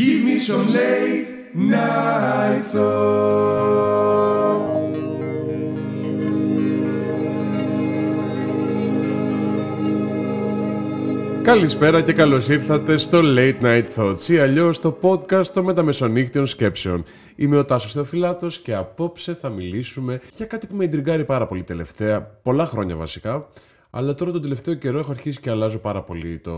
Give me some late night thoughts. Καλησπέρα και καλώς ήρθατε στο Late Night Thoughts ή αλλιώς το podcast των μεταμεσονύκτιων σκέψεων. Είμαι ο Τάσος Θεοφυλάτος και απόψε θα μιλήσουμε για κάτι που με εντριγκάρει πάρα πολύ τελευταία, πολλά χρόνια βασικά, αλλά τώρα τον τελευταίο καιρό έχω αρχίσει και αλλάζω πάρα πολύ το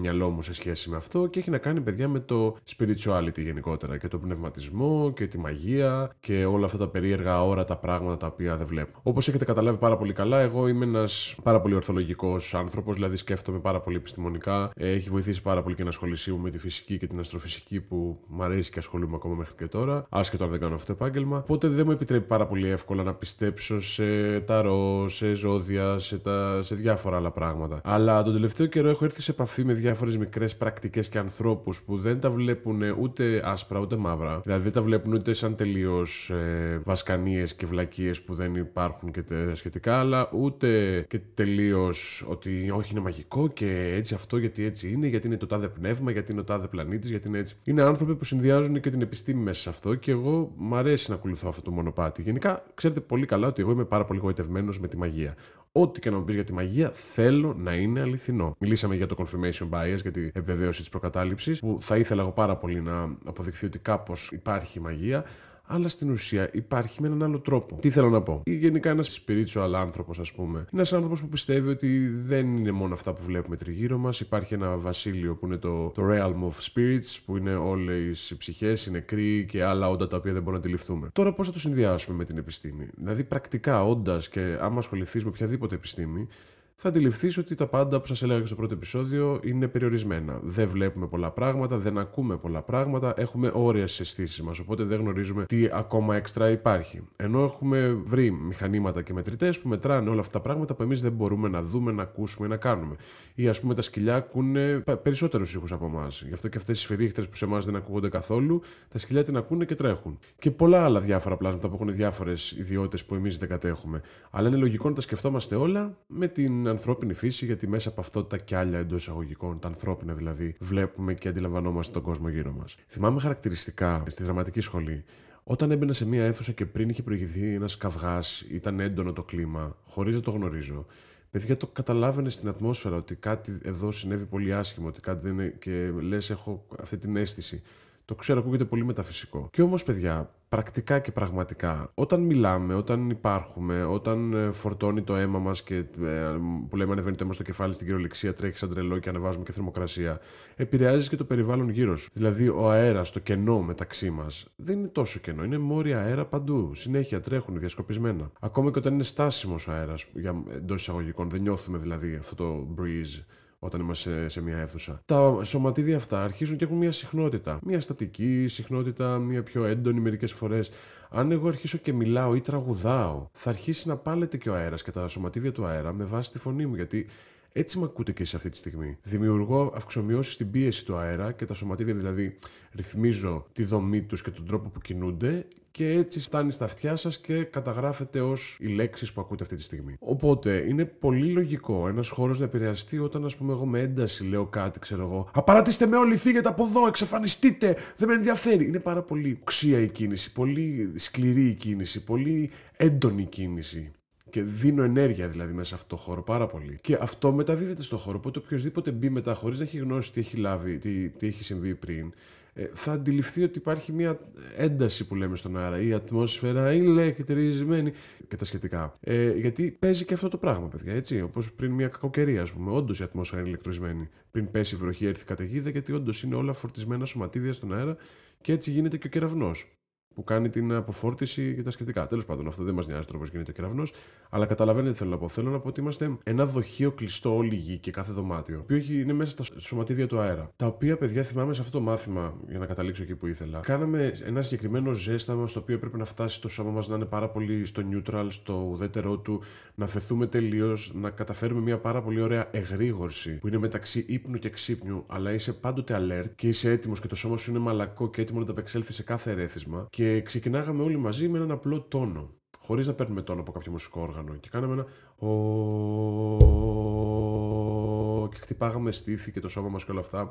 μυαλό μου σε σχέση με αυτό και έχει να κάνει παιδιά με το spirituality γενικότερα και το πνευματισμό και τη μαγεία και όλα αυτά τα περίεργα όρατα πράγματα τα οποία δεν βλέπω. Όπως έχετε καταλάβει πάρα πολύ καλά, εγώ είμαι ένας πάρα πολύ ορθολογικός άνθρωπος, δηλαδή σκέφτομαι πάρα πολύ επιστημονικά. Έχει βοηθήσει πάρα πολύ και η ενασχολησή μου με τη φυσική και την αστροφυσική που μου αρέσει και ασχολούμαι ακόμα μέχρι και τώρα, άσχετο αν δεν κάνω αυτό το επάγγελμα. Οπότε δεν μου επιτρέπει πάρα πολύ εύκολα να πιστέψω σε ταρό, σε ζώδια, σε τα σε διάφορα άλλα πράγματα. Αλλά τον τελευταίο καιρό έχω έρθει σε επαφή με διάφορες μικρές πρακτικές και ανθρώπους που δεν τα βλέπουν ούτε άσπρα ούτε μαύρα. Δηλαδή δεν τα βλέπουν ούτε σαν τελείως ε, βασκανίες και βλακίες που δεν υπάρχουν και τε, σχετικά, αλλά ούτε και τελείως ότι όχι είναι μαγικό και έτσι αυτό γιατί έτσι είναι, γιατί είναι το τάδε πνεύμα, γιατί είναι ο τάδε πλανήτης, γιατί είναι έτσι. Είναι άνθρωποι που συνδυάζουν και την επιστήμη μέσα σε αυτό και εγώ μου αρέσει να ακολουθώ αυτό το μονοπάτι. Γενικά, ξέρετε πολύ καλά ότι εγώ είμαι πάρα πολύ γοητευμένος με τη μαγεία. Ό,τι και να μου πεις για τη μαγεία, θέλω να είναι αληθινό. Μιλήσαμε για το confirmation bias, για την επιβεβαίωση της προκατάληψης, που θα ήθελα εγώ πάρα πολύ να αποδειχθεί ότι κάπως υπάρχει μαγεία, αλλά στην ουσία υπάρχει με έναν άλλο τρόπο. Τι θέλω να πω; Ή γενικά ένας spiritual άνθρωπος, ας πούμε. Είναι ένας άνθρωπος που πιστεύει ότι δεν είναι μόνο αυτά που βλέπουμε τριγύρω μας. Υπάρχει ένα βασίλειο που είναι το, το realm of spirits, που είναι όλες οι ψυχές, οι νεκροί και άλλα όντα τα οποία δεν μπορούμε να αντιληφθούμε. Τώρα πώς θα το συνδυάσουμε με την επιστήμη; Δηλαδή, πρακτικά, όντας και άμα ασχοληθείς με οποιαδήποτε επιστήμη, θα αντιληφθείς ότι τα πάντα που σας έλεγα και στο πρώτο επεισόδιο είναι περιορισμένα. Δεν βλέπουμε πολλά πράγματα, δεν ακούμε πολλά πράγματα, έχουμε όρια στις αισθήσεις μας. Οπότε δεν γνωρίζουμε τι ακόμα έξτρα υπάρχει. Ενώ έχουμε βρει μηχανήματα και μετρητές που μετράνε όλα αυτά τα πράγματα που εμείς δεν μπορούμε να δούμε, να ακούσουμε ή να κάνουμε. Ή ας πούμε τα σκυλιά ακούνε περισσότερους ήχους από εμάς. Γι' αυτό και αυτές οι σφυρίχτε που σε εμάς δεν ακούγονται καθόλου, τα σκυλιά την ακούνε και τρέχουν. Και πολλά άλλα διάφορα πλάσματα που έχουν διάφορες ιδιότητες που εμείς δεν κατέχουμε. Αλλά είναι λογικό να τα σκεφτόμαστε όλα με την ανθρώπινη φύση, γιατί μέσα από αυτό τα κιάλια εντός εισαγωγικών, τα ανθρώπινα δηλαδή, βλέπουμε και αντιλαμβανόμαστε τον κόσμο γύρω μας. Θυμάμαι χαρακτηριστικά στη δραματική σχολή όταν έμπαινα σε μία αίθουσα και πριν είχε προηγηθεί ένας καυγάς, ήταν έντονο το κλίμα, χωρίς να το γνωρίζω. Παιδιά, το καταλάβαινε στην ατμόσφαιρα ότι κάτι εδώ συνέβη πολύ άσχημο, ότι κάτι δεν είναι. και λες, έχω αυτή την αίσθηση. Το ξέρω, ακούγεται πολύ μεταφυσικό. Και όμως, παιδιά, πρακτικά και πραγματικά, όταν μιλάμε, όταν υπάρχουμε, όταν ε, φορτώνει το αίμα μας και ε, που λέμε ανεβαίνει το αίμα στο κεφάλι στην κυριολεξία, τρέχει σαν τρελό και ανεβάζουμε και θερμοκρασία, επηρεάζει και το περιβάλλον γύρω σου. Δηλαδή, ο αέρας, το κενό μεταξύ μας, δεν είναι τόσο κενό. Είναι μόρια αέρα παντού. Συνέχεια τρέχουν διασκοπισμένα. Ακόμα και όταν είναι στάσιμος ο αέρας, εντός εισαγωγικών, δεν νιώθουμε δηλαδή αυτό το breeze όταν είμαστε σε μια αίθουσα. Τα σωματίδια αυτά αρχίζουν και έχουν μια συχνότητα. Μια στατική συχνότητα, μια πιο έντονη μερικές φορές. Αν εγώ αρχίσω και μιλάω ή τραγουδάω, θα αρχίσει να πάλεται και ο αέρας και τα σωματίδια του αέρα με βάση τη φωνή μου. Γιατί έτσι με ακούτε και σε αυτή τη στιγμή. Δημιουργώ αυξομοιώσεις στην πίεση του αέρα και τα σωματίδια δηλαδή ρυθμίζω τη δομή τους και τον τρόπο που κινούνται και έτσι φτάνει στα αυτιά σας και καταγράφεται ως οι λέξεις που ακούτε αυτή τη στιγμή. Οπότε είναι πολύ λογικό ένας χώρος να επηρεαστεί όταν, ας πούμε, εγώ με ένταση λέω κάτι, ξέρω εγώ. Απαρατήστε με όλοι, φύγετε από εδώ, εξαφανιστείτε, δεν με ενδιαφέρει. Είναι πάρα πολύ οξία η κίνηση, πολύ σκληρή η κίνηση, πολύ έντονη η κίνηση. Και δίνω ενέργεια δηλαδή μέσα σε αυτό το χώρο πάρα πολύ. Και αυτό μεταδίδεται στο χώρο. Οπότε οποιοδήποτε μπει μετά χωρίς να έχει γνώση τι έχει λάβει, τι, τι έχει συμβεί πριν, ε, θα αντιληφθεί ότι υπάρχει μια ένταση που λέμε στον αέρα. Η ατμόσφαιρα είναι ηλεκτρισμένη και τα σχετικά. Ε, γιατί παίζει και αυτό το πράγμα, παιδιά. Έτσι. Όπως πριν μια κακοκαιρία, ας πούμε. Όντως η ατμόσφαιρα είναι ηλεκτρισμένη. Πριν πέσει η βροχή, έρθει καταιγίδα, γιατί όντως είναι όλα φορτισμένα σωματίδια στον αέρα και έτσι γίνεται και ο κεραυνός που κάνει την αποφόρτιση και τα σχετικά. Τέλος πάντων, αυτό δεν μας νοιάζει τώρα πώς γίνεται ο κεραυνός, αλλά καταλαβαίνετε τι θέλω να πω. Θέλω να πω ότι είμαστε ένα δοχείο κλειστό όλη η γη και κάθε δωμάτιο, το οποίο είναι μέσα στα σωματίδια του αέρα. Τα οποία, παιδιά, θυμάμαι σε αυτό το μάθημα, για να καταλήξω εκεί που ήθελα. Κάναμε ένα συγκεκριμένο ζέσταμα στο οποίο πρέπει να φτάσει το σώμα μας να είναι πάρα πολύ στο neutral, στο ουδέτερό του, να φεθούμε τελείως, να καταφέρουμε μια πάρα πολύ ωραία εγρήγορση που είναι μεταξύ ύπνου και ξύπνιου, αλλά είσαι πάντοτε alert και είσαι έτοιμος και το σώμα σου είναι μαλακό και έτοιμο να ανταπεξέλθει σε κάθε ερέθισμα. Και και ξεκινάγαμε όλοι μαζί με έναν απλό τόνο. Χωρίς να παίρνουμε τόνο από κάποιο μουσικό όργανο. Και κάναμε ένα. αυτό και χτυπάγαμε στήθη και το σώμα μας και όλα αυτά,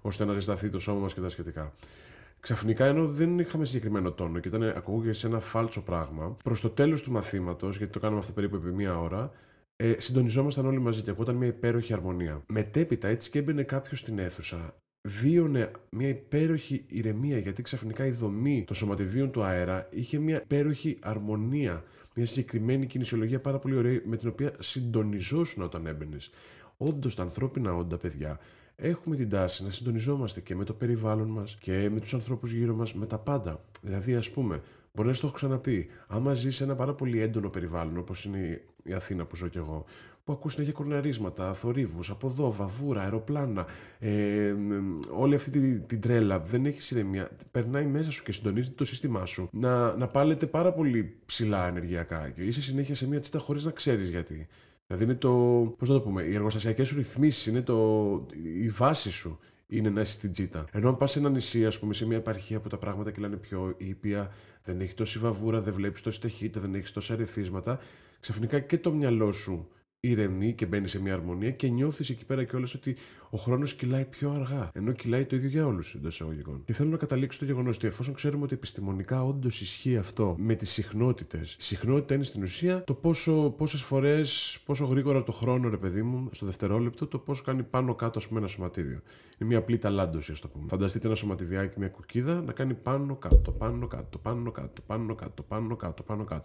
ώστε να ζεσταθεί το σώμα μας και τα σχετικά. Ξαφνικά, ενώ δεν είχαμε συγκεκριμένο τόνο και ήταν ακούγε ένα φάλτσο πράγμα, προς το τέλος του μαθήματος, γιατί το κάναμε αυτό περίπου επί μία ώρα, ε, συντονιζόμασταν όλοι μαζί και ακούγονταν μια υπέροχη αρμονία. Μετέπειτα, έτσι και έμπαινε κάποιος στην αίθουσα, βίωνε μια υπέροχη ηρεμία γιατί ξαφνικά η δομή των σωματιδίων του αέρα είχε μια υπέροχη αρμονία, μια συγκεκριμένη κινησιολογία πάρα πολύ ωραία με την οποία συντονιζόσουν όταν έμπαινες. Όντως τα ανθρώπινα όντα, παιδιά, έχουμε την τάση να συντονιζόμαστε και με το περιβάλλον μας και με τους ανθρώπους γύρω μας, με τα πάντα. Δηλαδή, ας πούμε, μπορεί να το έχω ξαναπεί, άμα ζεις σε ένα πάρα πολύ έντονο περιβάλλον, όπως είναι η Αθήνα που ζω κι εγώ, που ακούς συνέχεια κορναρίσματα, θορύβους, από εδώ, βαβούρα, αεροπλάνα, ε, όλη αυτή την, την τρέλα, δεν έχει ηρεμία, περνάει μέσα σου και συντονίζει το σύστημά σου. Να, να πάλετε πάρα πολύ ψηλά ενεργειακά και είσαι συνέχεια σε μια τσίτα χωρίς να ξέρεις γιατί. Δηλαδή είναι το, πώς το πούμε, οι εργοστασιακές σου ρυθμίσεις, είναι το, η βάση σου είναι να είσαι στην τσίτα. Ενώ αν πας σε ένα νησί, ας πούμε, σε μια επαρχία που τα πράγματα κυλάνε πιο ήπια, δεν έχει τόση βαβούρα, δεν βλέπεις τόση ταχύτητα, δεν έχεις τόσα ρεθίσματα, ξαφνικά και το μυαλό σου ηρεμεί και μπαίνει σε μια αρμονία και νιώθεις εκεί πέρα κιόλας ότι ο χρόνος κυλάει πιο αργά. Ενώ κυλάει το ίδιο για όλους εντός εισαγωγικών. Και θέλω να καταλήξω το γεγονός ότι εφόσον ξέρουμε ότι επιστημονικά όντως ισχύει αυτό με τις συχνότητες, η συχνότητα είναι στην ουσία το πόσο, πόσες φορές, πόσο γρήγορα το χρόνο, ρε παιδί μου, στο δευτερόλεπτο, το πόσο κάνει πάνω κάτω, ας πούμε, ένα σωματίδιο. Είναι μια απλή ταλάντωση, ας το πούμε. Φανταστείτε ένα σωματιδιάκι, μια κουκίδα να κάνει πάνω κάτω, πάνω κάτω, πάνω κάτω, πάνω κάτω, πάνω κάτω, πάνω κάτω.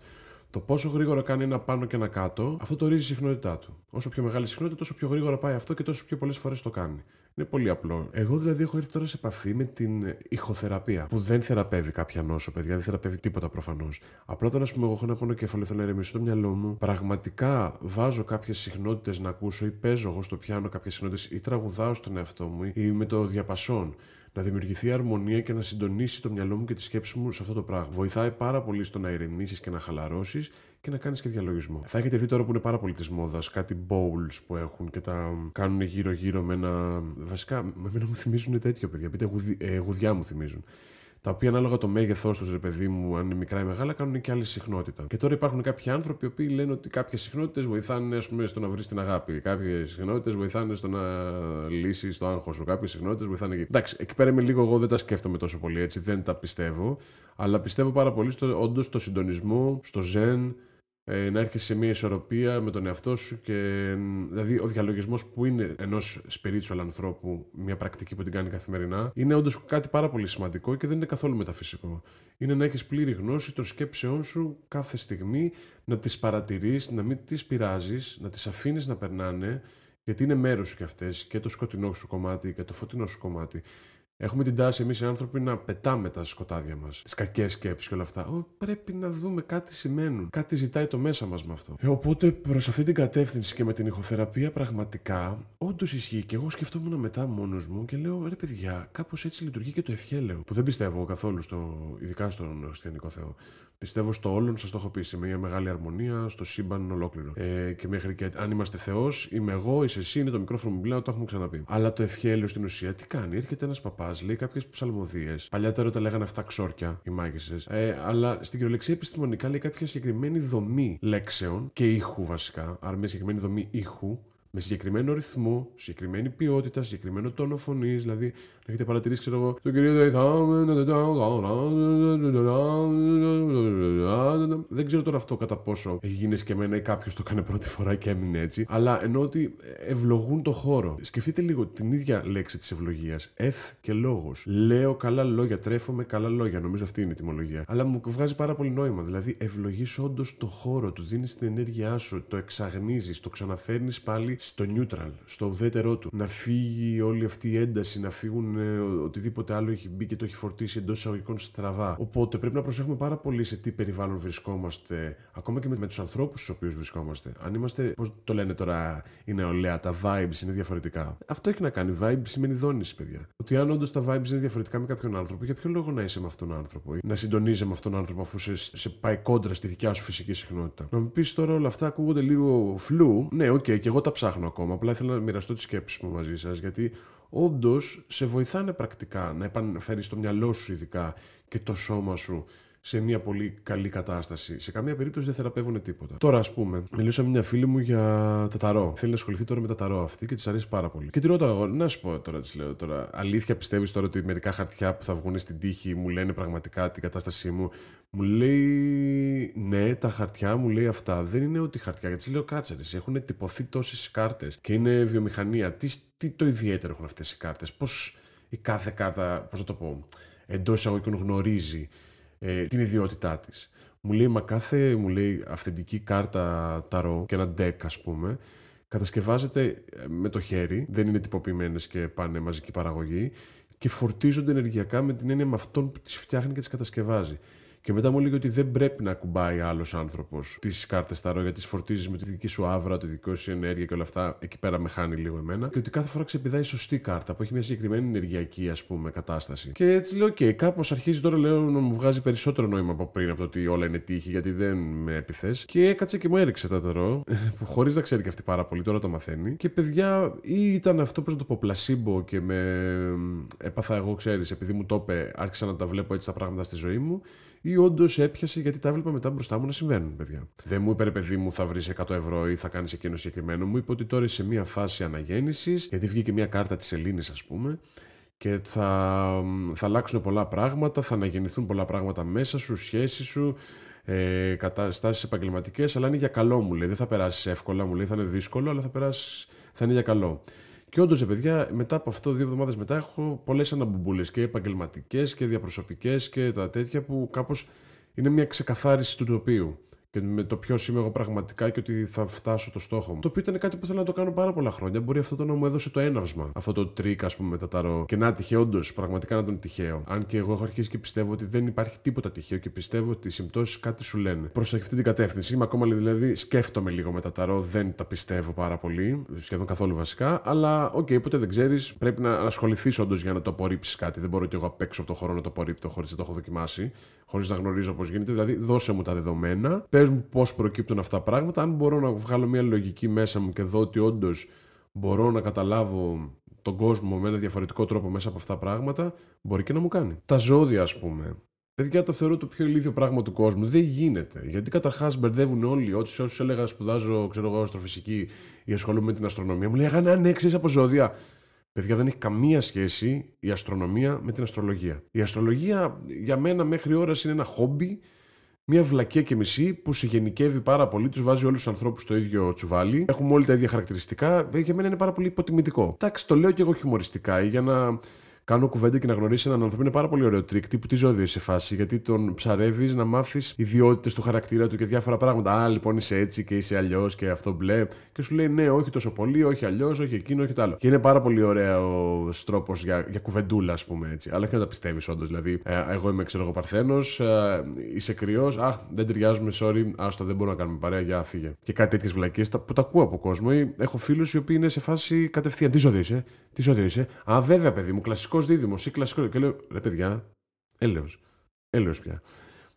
Το πόσο γρήγορα κάνει ένα πάνω και ένα κάτω, αυτό το ορίζει η συχνότητά του. Όσο πιο μεγάλη συχνότητα, τόσο πιο γρήγορα πάει αυτό και τόσο πιο πολλές φορές το κάνει. Είναι πολύ απλό. Εγώ δηλαδή έχω έρθει τώρα σε επαφή με την ηχοθεραπεία, που δεν θεραπεύει κάποια νόσο, παιδιά, δεν θεραπεύει τίποτα προφανώς. Απλά όταν, ας πούμε, εγώ έχω ένα πόνο κέφαλο, θέλω να ηρεμήσω το μυαλό μου, πραγματικά βάζω κάποιες συχνότητες να ακούσω ή παίζω εγώ στο πιάνο κάποιες συχνότητες ή τραγουδάω στον εαυτό μου ή με το διαπασόν να δημιουργηθεί αρμονία και να συντονίσει το μυαλό μου και τη σκέψη μου σε αυτό το πράγμα. Βοηθάει πάρα πολύ στο να ηρεμήσεις και να χαλαρώσεις και να κάνεις και διαλογισμό. Θα έχετε δει τώρα που είναι πάρα πολύ της μόδας κάτι bowls που έχουν και τα κάνουν γύρω-γύρω με ένα. Βασικά, με μένα μου θυμίζουν τέτοιο παιδιά. Πείτε, ε, γουδιά μου θυμίζουν τα οποία ανάλογα το μέγεθός τους, ρε παιδί μου, αν είναι μικρά ή μεγάλα, κάνουν και άλλη συχνότητα. Και τώρα υπάρχουν κάποιοι άνθρωποι οι οποίοι λένε ότι κάποιες συχνότητες βοηθάνε ας πούμε, στο να βρεις την αγάπη. Κάποιες συχνότητες βοηθάνε στο να λύσεις το άγχος σου. Κάποιες συχνότητες βοηθάνε εκεί. Εντάξει, εκεί πέρα είμαι λίγο εγώ, δεν τα σκέφτομαι τόσο πολύ έτσι, δεν τα πιστεύω. Αλλά πιστεύω πάρα πολύ στο όντως στο συντονισμό, στο ζεν, ε, να έρχεσαι σε μια ισορροπία με τον εαυτό σου και δηλαδή ο διαλογισμός που είναι ενός spiritual ανθρώπου, μια πρακτική που την κάνει καθημερινά, είναι όντως κάτι πάρα πολύ σημαντικό και δεν είναι καθόλου μεταφυσικό. Είναι να έχεις πλήρη γνώση των σκέψεών σου κάθε στιγμή, να τις παρατηρείς, να μην τις πειράζεις, να τις αφήνεις να περνάνε, γιατί είναι μέρος σου κι αυτές και το σκοτεινό σου κομμάτι και το φωτεινό σου κομμάτι. Έχουμε την τάση εμείς οι άνθρωποι να πετάμε τα σκοτάδια μας, τις κακές σκέψεις και όλα αυτά. Ο, πρέπει να δούμε κάτι σημαίνουν. Κάτι ζητάει το μέσα μας με αυτό. Ε, οπότε προς αυτή την κατεύθυνση και με την ηχοθεραπεία πραγματικά όντως ισχύει. Και εγώ σκεφτόμουν μετά μόνος μου και λέω ρε παιδιά, κάπως έτσι λειτουργεί και το ευχέλαιο. Που δεν πιστεύω καθόλου, στο, ειδικά στον χριστιανικό Θεό. Πιστεύω στο όλον, σας το έχω πει, σε μια μεγάλη αρμονία, στο σύμπαν ολόκληρο. Ε, και μέχρι και αν είμαστε Θεός, είμαι εγώ, είσαι εσύ, είναι το μικρόφωνο μου μιλάω, το έχουμε ξαναπεί. Αλλά το ευχέλαιο στην ουσία τι κάνει, έρχεται ένας παπάς, λέει κάποιες ψαλμοδίες. Παλιότερα τα λέγανε αυτά ξόρκια, οι μάγισσες. Ε, αλλά στην κυριολεξία επιστημονικά λέει κάποια συγκεκριμένη δομή λέξεων και ήχου βασικά. Άρα μια συγκεκριμένη δομή ήχου με συγκεκριμένο ρυθμό, συγκεκριμένη ποιότητα, συγκεκριμένο τόνο φωνής. Δηλαδή, να έχετε παρατηρήσει, ξέρω εγώ, τον κύριο Δεν ξέρω τώρα αυτό κατά πόσο έχει γίνει και εμένα ή κάποιος το έκανε πρώτη φορά και έμεινε έτσι. Αλλά ενώ ότι ευλογούν το χώρο. Σκεφτείτε λίγο την ίδια λέξη της ευλογίας. Εφ και λόγος. Λέω καλά λόγια, τρέφω καλά λόγια. Νομίζω αυτή είναι η τιμολογία. Αλλά μου βγάζει πάρα πολύ νόημα. Δηλαδή, ευλογείς όντως το χώρο, του δίνεις την ενέργειά σου, το εξαγνίζεις, το ξαναφέρνεις πάλι στο neutral, στο ουδέτερό του. Να φύγει όλη αυτή η ένταση, να φύγουν ε, οτιδήποτε άλλο έχει μπει και το έχει φορτίσει εντός εισαγωγικών στραβά. Οπότε πρέπει να προσέχουμε πάρα πολύ σε τι περιβάλλον βρισκόμαστε, ακόμα και με, με τους ανθρώπους στους οποίους βρισκόμαστε. Αν είμαστε, πώς το λένε τώρα η νεολαία, τα vibes είναι διαφορετικά. Αυτό έχει να κάνει. Vibe σημαίνει δόνηση, παιδιά. Ότι αν όντως τα vibes είναι διαφορετικά με κάποιον άνθρωπο, για ποιο λόγο να είσαι με αυτόν τον άνθρωπο ή να συντονίζει με αυτόν τον άνθρωπο αφού σε, σε πάει κόντρα στη δικιά σου φυσική συχνότητα. Να μου πεις τώρα όλα αυτά ακούγονται λίγο φλου. Ναι, OK, okay, και εγώ τα ψάχνω ψάχνω ακόμα. Απλά ήθελα να μοιραστώ τις σκέψεις μου μαζί σας, γιατί όντως σε βοηθάνε πρακτικά να επαναφέρεις το μυαλό σου ειδικά και το σώμα σου σε μια πολύ καλή κατάσταση. Σε καμία περίπτωση δεν θεραπεύουν τίποτα. Τώρα, ας πούμε, μιλούσα με μια φίλη μου για τα ταρό. Θέλει να ασχοληθεί τώρα με τα ταρό αυτή και της αρέσει πάρα πολύ. Και τη ρωτάω εγώ, να σου πω τώρα, της λέω τώρα, αλήθεια πιστεύεις τώρα ότι μερικά χαρτιά που θα βγουν στην τύχη μου λένε πραγματικά την κατάστασή μου; Μου λέει, ναι, τα χαρτιά μου λέει αυτά. Δεν είναι ότι χαρτιά, γιατί λέω κάτσε, έχουν τυπωθεί τόσες κάρτες και είναι βιομηχανία. Τι, τι το ιδιαίτερο έχουν αυτές οι κάρτες, πώς η κάθε κάρτα, πώς να το πω, εντός εισαγωγικών γνωρίζει ε, την ιδιότητά της. Μου λέει, μα κάθε μου λέει, αυθεντική κάρτα ταρό και ένα deck, ας πούμε, κατασκευάζεται ε, με το χέρι, δεν είναι τυποποιημένες και πάνε μαζική παραγωγή και φορτίζονται ενεργειακά με την έννοια με αυτόν που τις φτιάχνει και τις κατασκευάζει. Και μετά μου έλεγε ότι δεν πρέπει να κουμπάει άλλος άνθρωπος τις κάρτες ταρό γιατί τις φορτίζεις με τη δική σου άβρα, τη δική σου ενέργεια και όλα αυτά. Εκεί πέρα με χάνει λίγο εμένα. Και ότι κάθε φορά ξεπηδάει σωστή κάρτα που έχει μια συγκεκριμένη ενεργειακή ας πούμε κατάσταση. Και έτσι λέω: OK, κάπως αρχίζει τώρα λέω να μου βγάζει περισσότερο νόημα από πριν από το ότι όλα είναι τύχη γιατί δεν με έπιθε. Και έκατσε και μου έριξε τα ταρό, που χωρίς να ξέρει και αυτή πάρα πολύ, τώρα το μαθαίνει. Και παιδιά, ή ήταν αυτό που να το πω πλασίμπο και με έπαθα εγώ, ξέρεις, επειδή μου το είπε, άρχισα να τα βλέπω έτσι τα πράγματα στη ζωή μου ή όντως έπιασε γιατί τα έβλεπα μετά μπροστά μου να συμβαίνουν, παιδιά. Δεν μου είπε, ρε παιδί μου, θα βρεις 100 ευρώ ή θα κάνεις εκείνο συγκεκριμένο. Μου είπε ότι τώρα είσαι σε μια φάση αναγέννησης, γιατί βγήκε μια κάρτα της Ελλήνης, ας πούμε, και θα, θα αλλάξουν πολλά πράγματα, θα αναγεννηθούν πολλά πράγματα μέσα σου, σχέσεις σου, ε, καταστάσεις επαγγελματικές, αλλά είναι για καλό μου λέει. Δεν θα περάσεις εύκολα, μου λέει, θα είναι δύσκολο, αλλά θα, περάσεις, θα είναι για καλό. Και όντως, παιδιά, μετά από αυτό, δύο εβδομάδες μετά, έχω πολλές αναμπουμπούλες και επαγγελματικές και διαπροσωπικές και τα τέτοια που κάπως είναι μια ξεκαθάριση του τοπίου και με το ποιος είμαι εγώ πραγματικά και ότι θα φτάσω το στόχο μου. Το οποίο ήταν κάτι που θέλω να το κάνω πάρα πολλά χρόνια. Μπορεί αυτό το να μου έδωσε το έναυσμα. Αυτό το τρικ, ας πούμε, με τα ταρό. Και να τυχαίο, όντως, πραγματικά να ήταν τυχαίο. Αν και εγώ έχω αρχίσει και πιστεύω ότι δεν υπάρχει τίποτα τυχαίο και πιστεύω ότι οι συμπτώσεις κάτι σου λένε. Προς αυτή την κατεύθυνση. Είμαι ακόμα δηλαδή σκέφτομαι λίγο με τα ταρό, δεν τα πιστεύω πάρα πολύ, σχεδόν καθόλου βασικά. Αλλά, OK, okay, ποτέ δεν ξέρεις, πρέπει να ασχοληθείς όντως για να το απορρίψεις κάτι. Δεν μπορώ και εγώ απ' έξω από το χώρο να το απορρίπτω χωρίς να το έχω δοκιμάσει, χωρίς να γνωρίζω πώς γίνεται. Δηλαδή, δώσε μου τα δεδομένα, πες μου πώς προκύπτουν αυτά τα πράγματα. Αν μπορώ να βγάλω μια λογική μέσα μου και δω ότι όντως μπορώ να καταλάβω τον κόσμο με ένα διαφορετικό τρόπο μέσα από αυτά τα πράγματα, μπορεί και να μου κάνει. Τα ζώδια, ας πούμε. Παιδιά, το θεωρώ το πιο ηλίθιο πράγμα του κόσμου. Δεν γίνεται. Γιατί καταρχά μπερδεύουν όλοι. Ό,τι σε όσους έλεγα σπουδάζω, ξέρω εγώ, αστροφυσική ή ασχολούμαι με την αστρονομία, μου λέγανε ναι, ξέρεις από ζώδια. Παιδιά, δεν έχει καμία σχέση η αστρονομία με την αστρολογία. Η αστρολογία για μένα μέχρι ώρας είναι ένα χόμπι μια βλακία και μισή που σε γενικεύει πάρα πολύ, τους βάζει όλους τους ανθρώπους στο ίδιο τσουβάλι. Έχουμε όλοι τα ίδια χαρακτηριστικά. Για μένα είναι πάρα πολύ υποτιμητικό. Εντάξει, το λέω και εγώ χιουμοριστικά για να κάνω κουβέντα και να γνωρίσεις έναν άνθρωπο είναι πάρα πολύ ωραίο τρικ. Τύπου τι ζώδιο σε φάση. Γιατί τον ψαρεύεις να μάθεις ιδιότητες του χαρακτήρα του και διάφορα πράγματα. Α, λοιπόν είσαι έτσι και είσαι αλλιώς και αυτό μπλε. Και σου λέει ναι, όχι τόσο πολύ, όχι αλλιώς, όχι εκείνο, όχι το άλλο. Και είναι πάρα πολύ ωραίος τρόπος για, για κουβεντούλα, ας πούμε έτσι. Αλλά και να τα πιστεύεις όντως. Δηλαδή, ε, εγώ είμαι ξέρω εγώ παρθένος, ε, είσαι κρυός. Αχ, δεν ταιριάζουμε, sorry, άστο, δεν μπορούμε να κάνουμε παρέα, για φύγε. Και κάτι τέτοιες βλακίες που τα ακούω από κόσμο. Έχω φίλους οι οποίοι είναι σε φάση κατευθείαν. Τι ζώδιο είσαι, τι ζώδιο είσαι. Α, βέβαια, παιδί μου, κλασικό δίδυμος ή κλασικό. Και λέω, ρε παιδιά, έλεος. Έλεος πια.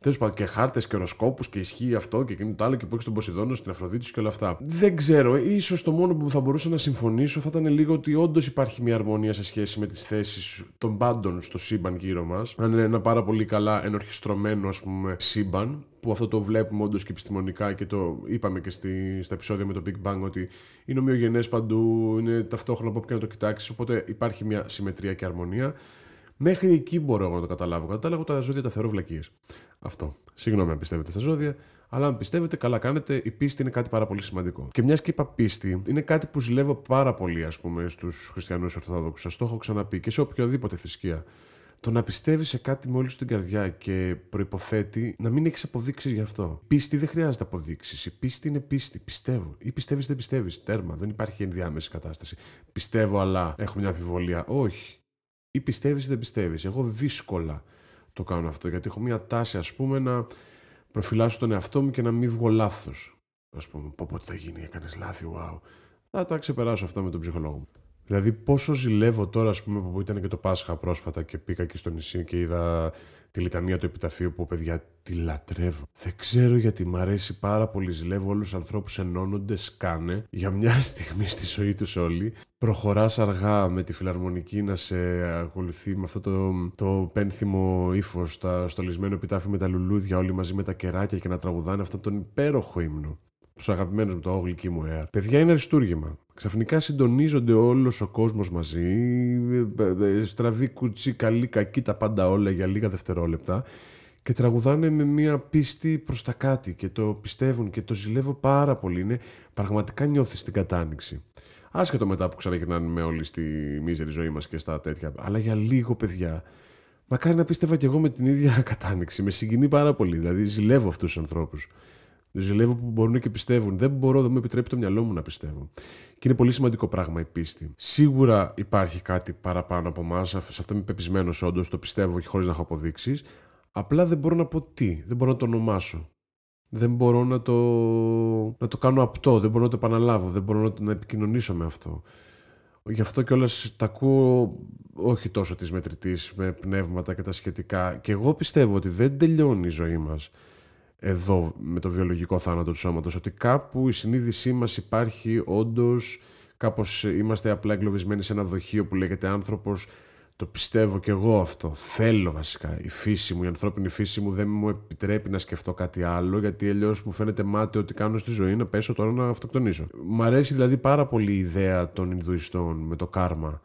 Τέλος πάντων, και χάρτες και οροσκόπους και ισχύει αυτό και εκείνο το άλλο και που έχεις τον Ποσειδόνο στην Αφροδίτης και όλα αυτά. Δεν ξέρω, ίσως το μόνο που θα μπορούσα να συμφωνήσω θα ήταν λίγο ότι όντως υπάρχει μια αρμονία σε σχέση με τις θέσεις των πάντων στο σύμπαν γύρω μας. Αν είναι ένα πάρα πολύ καλά ενορχιστρωμένο, ας πούμε, σύμπαν, που αυτό το βλέπουμε όντως και επιστημονικά και το είπαμε και στη, στα επεισόδια με το Big Bang ότι είναι ομοιογενές παντού, είναι ταυτόχρονα από όπου και να το κοιτάξεις. Οπότε υπάρχει μια συμμετρία και αρμονία. Μέχρι εκεί μπορώ να το καταλάβω. Κατάλαβα τα ζώδια τα θεωρώ βλακίες. Αυτό. Συγγνώμη αν πιστεύετε στα ζώδια, αλλά αν πιστεύετε, καλά κάνετε. Η πίστη είναι κάτι πάρα πολύ σημαντικό. Και μιας και είπα πίστη, είναι κάτι που ζηλεύω πάρα πολύ, ας πούμε, στους χριστιανούς Ορθόδοξους. Σας το έχω ξαναπεί και σε οποιαδήποτε θρησκεία. Το να πιστεύεις σε κάτι με όλη την καρδιά και προποθέτει να μην έχεις αποδείξεις γι' αυτό. Πίστη δεν χρειάζεται αποδείξεις. Η πίστη είναι πίστη. Πιστεύω. Ή πιστεύεις δεν πιστεύεις. Τέρμα. Δεν υπάρχει ενδιάμεση κατάσταση. Πιστεύω, αλλά έχω μια αμφιβολία. Όχι. Ή πιστεύεις ή δεν πιστεύεις. Εγώ δύσκολα το κάνω αυτό γιατί έχω μια τάση, ας πούμε, να προφυλάσσω τον εαυτό μου και να μην βγω λάθος. Α πούμε, πω πότε θα γίνει, έκανες λάθη, wow. Θα τα ξεπεράσω αυτά με τον ψυχολόγο μου. Δηλαδή, πόσο ζηλεύω τώρα, ας πούμε, που ήταν και το Πάσχα πρόσφατα και πήγα και στο νησί και είδα τη λιτανία του επιταφείου που παιδιά τη λατρεύω. Δεν ξέρω γιατί μ' αρέσει πάρα πολύ. Ζηλεύω όλους τους ανθρώπους ενώνονται, σκάνε για μια στιγμή στη ζωή τους όλοι. Προχωράς αργά με τη φιλαρμονική να σε ακολουθεί με αυτό το, το πένθυμο ύφος, τα στολισμένο επιτάφιο με τα λουλούδια, όλοι μαζί με τα κεράκια και να τραγουδάνε αυτόν τον υπέροχο ύμνο τους αγαπημένους με το όγλυκή μου air. Παιδιά είναι αριστούργημα. Ξαφνικά συντονίζονται όλος ο κόσμος μαζί. Ε, ε, ε, στραβή κουτσί, καλή, κακή, τα πάντα όλα για λίγα δευτερόλεπτα. Και τραγουδάνε με μια πίστη προς τα κάτι και το πιστεύουν και το ζηλεύω πάρα πολύ. Είναι πραγματικά νιώθεις την κατάνοιξη. Άσχετο μετά που ξαναγυρνάνε με όλη στη μίζερη ζωή μας και στα τέτοια. Αλλά για λίγο, παιδιά, μακάρι να πίστευα κι εγώ με την ίδια κατάνοιξη. Με συγκινεί πάρα πολύ. Δηλαδή, ζηλεύω αυτούς τους ανθρώπους. Ζηλεύω που μπορούν και πιστεύουν. Δεν μπορώ, δεν μου επιτρέπει το μυαλό μου να πιστεύω. Και είναι πολύ σημαντικό πράγμα η πίστη. Σίγουρα υπάρχει κάτι παραπάνω από εμάς. Σε αυτό είμαι πεπισμένος όντως, το πιστεύω και χωρίς να έχω αποδείξεις. Απλά δεν μπορώ να πω τι, δεν μπορώ να το ονομάσω. Δεν μπορώ να το, να το κάνω απτό, δεν μπορώ να το επαναλάβω, δεν μπορώ να, να επικοινωνήσω με αυτό. Γι' αυτό κιόλας τα ακούω όχι τόσο τη μετρητής με πνεύματα και τα σχετικά. Και εγώ πιστεύω ότι δεν τελειώνει η ζωή μας εδώ με το βιολογικό θάνατο του σώματος, ότι κάπου η συνείδησή μας υπάρχει όντως, κάπως είμαστε απλά εγκλωβισμένοι σε ένα δοχείο που λέγεται άνθρωπος, το πιστεύω κι εγώ αυτό, θέλω βασικά, η φύση μου, η ανθρώπινη φύση μου δεν μου επιτρέπει να σκεφτώ κάτι άλλο, γιατί αλλιώς μου φαίνεται μάτι ότι κάνω στη ζωή να πέσω τώρα να αυτοκτονήσω. Μ' αρέσει δηλαδή πάρα πολύ η ιδέα των Ινδουιστών με το κάρμα,